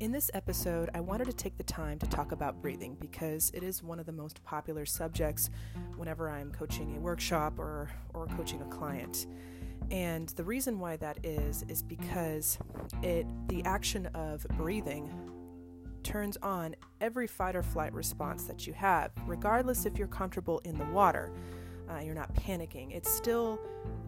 In this episode, I wanted to take the time to talk about breathing because it is one of the most popular subjects whenever I'm coaching a workshop or, or coaching a client. And the reason why that is is because it the action of breathing turns on every fight or flight response that you have, regardless if you're comfortable in the water. Uh, you're not panicking. It's still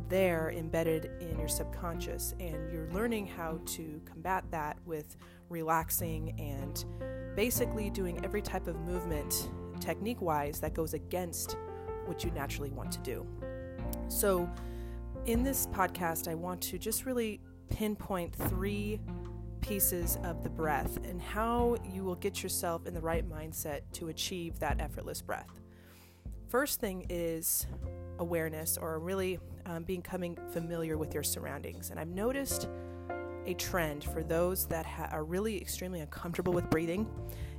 there embedded in your subconscious, and you're learning how to combat that with relaxing and basically doing every type of movement technique wise that goes against what you naturally want to do. So, in this podcast, I want to just really pinpoint three pieces of the breath and how you will get yourself in the right mindset to achieve that effortless breath. First thing is awareness or really um, becoming familiar with your surroundings. And I've noticed a trend for those that ha- are really extremely uncomfortable with breathing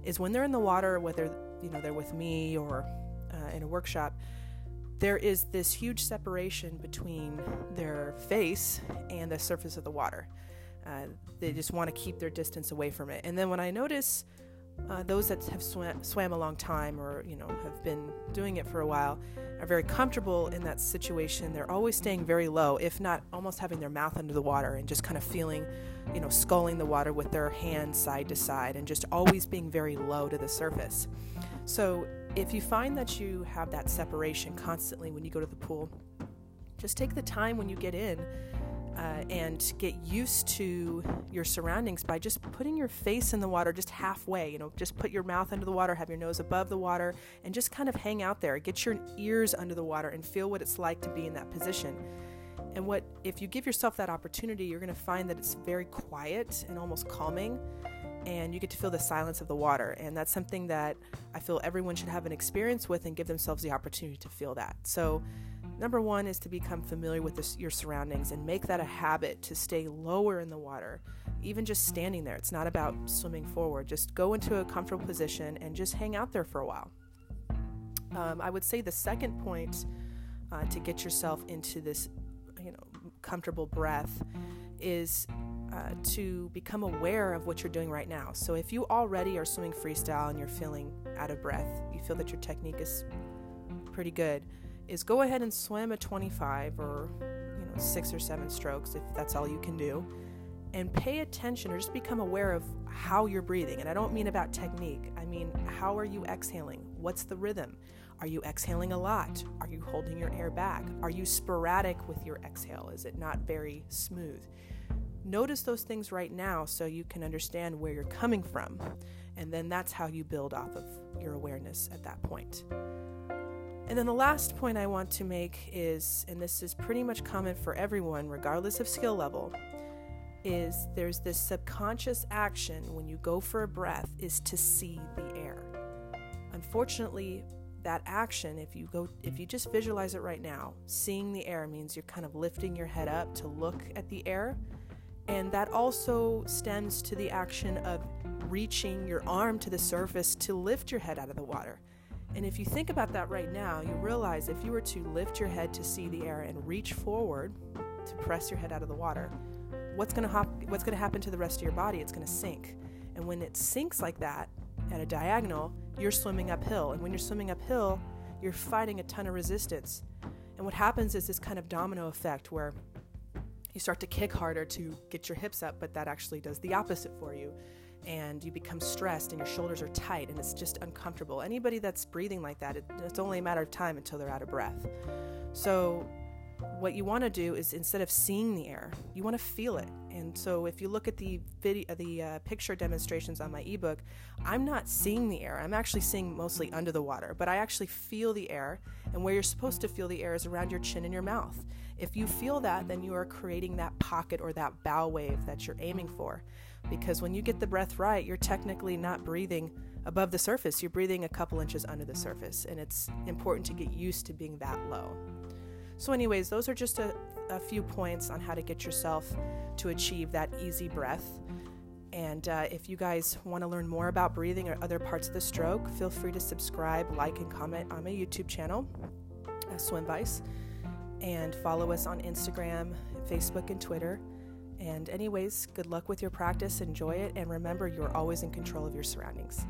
is when they're in the water, whether you know they're with me or uh, in a workshop, there is this huge separation between their face and the surface of the water. Uh, they just want to keep their distance away from it. And then when I notice uh, those that have swam, swam a long time or you know have been doing it for a while are very comfortable in that situation. They're always staying very low if not almost having their mouth under the water and just kind of feeling you know sculling the water with their hands side to side and just always being very low to the surface. So if you find that you have that separation constantly when you go to the pool just take the time when you get in uh, and get used to your surroundings by just putting your face in the water just halfway. You know, just put your mouth under the water, have your nose above the water, and just kind of hang out there. Get your ears under the water and feel what it's like to be in that position. And what if you give yourself that opportunity, you're going to find that it's very quiet and almost calming and you get to feel the silence of the water. And that's something that I feel everyone should have an experience with and give themselves the opportunity to feel that. So, Number one is to become familiar with this, your surroundings and make that a habit to stay lower in the water, even just standing there. It's not about swimming forward. Just go into a comfortable position and just hang out there for a while. Um, I would say the second point uh, to get yourself into this, you know, comfortable breath is uh, to become aware of what you're doing right now. So if you already are swimming freestyle and you're feeling out of breath, you feel that your technique is pretty good is go ahead and swim a 25 or you know six or seven strokes if that's all you can do. And pay attention or just become aware of how you're breathing. And i don't mean about technique. I mean how are you exhaling? What's the rhythm? Are you exhaling a lot? Are you holding your air back? Are you sporadic with your exhale? Is it not very smooth? Notice those things right now so you can understand where you're coming from. And then that's how you build off of your awareness at that point and then the last point I want to make is, and this is pretty much common for everyone, regardless of skill level, is there's this subconscious action when you go for a breath is to see the air. Unfortunately, that action, if you go if you just visualize it right now, seeing the air means you're kind of lifting your head up to look at the air. And that also stems to the action of reaching your arm to the surface to lift your head out of the water. And if you think about that right now, you realize if you were to lift your head to see the air and reach forward to press your head out of the water, what's going to hop- what's going to happen to the rest of your body? It's going to sink. And when it sinks like that at a diagonal, you're swimming uphill. And when you're swimming uphill, you're fighting a ton of resistance. And what happens is this kind of domino effect where you start to kick harder to get your hips up, but that actually does the opposite for you and you become stressed and your shoulders are tight and it's just uncomfortable. Anybody that's breathing like that, it, it's only a matter of time until they're out of breath. So, what you want to do is instead of seeing the air, you want to feel it. And so, if you look at the video, the uh, picture demonstrations on my ebook, I'm not seeing the air. I'm actually seeing mostly under the water, but I actually feel the air. And where you're supposed to feel the air is around your chin and your mouth. If you feel that, then you are creating that pocket or that bow wave that you're aiming for because when you get the breath right, you're technically not breathing above the surface, you're breathing a couple inches under the surface, and it's important to get used to being that low. So, anyways, those are just a, a few points on how to get yourself to achieve that easy breath. And uh, if you guys want to learn more about breathing or other parts of the stroke, feel free to subscribe, like, and comment on my YouTube channel, Swim Vice, and follow us on Instagram, Facebook, and Twitter And, anyways, good luck with your practice, enjoy it, and remember you're always in control of your surroundings.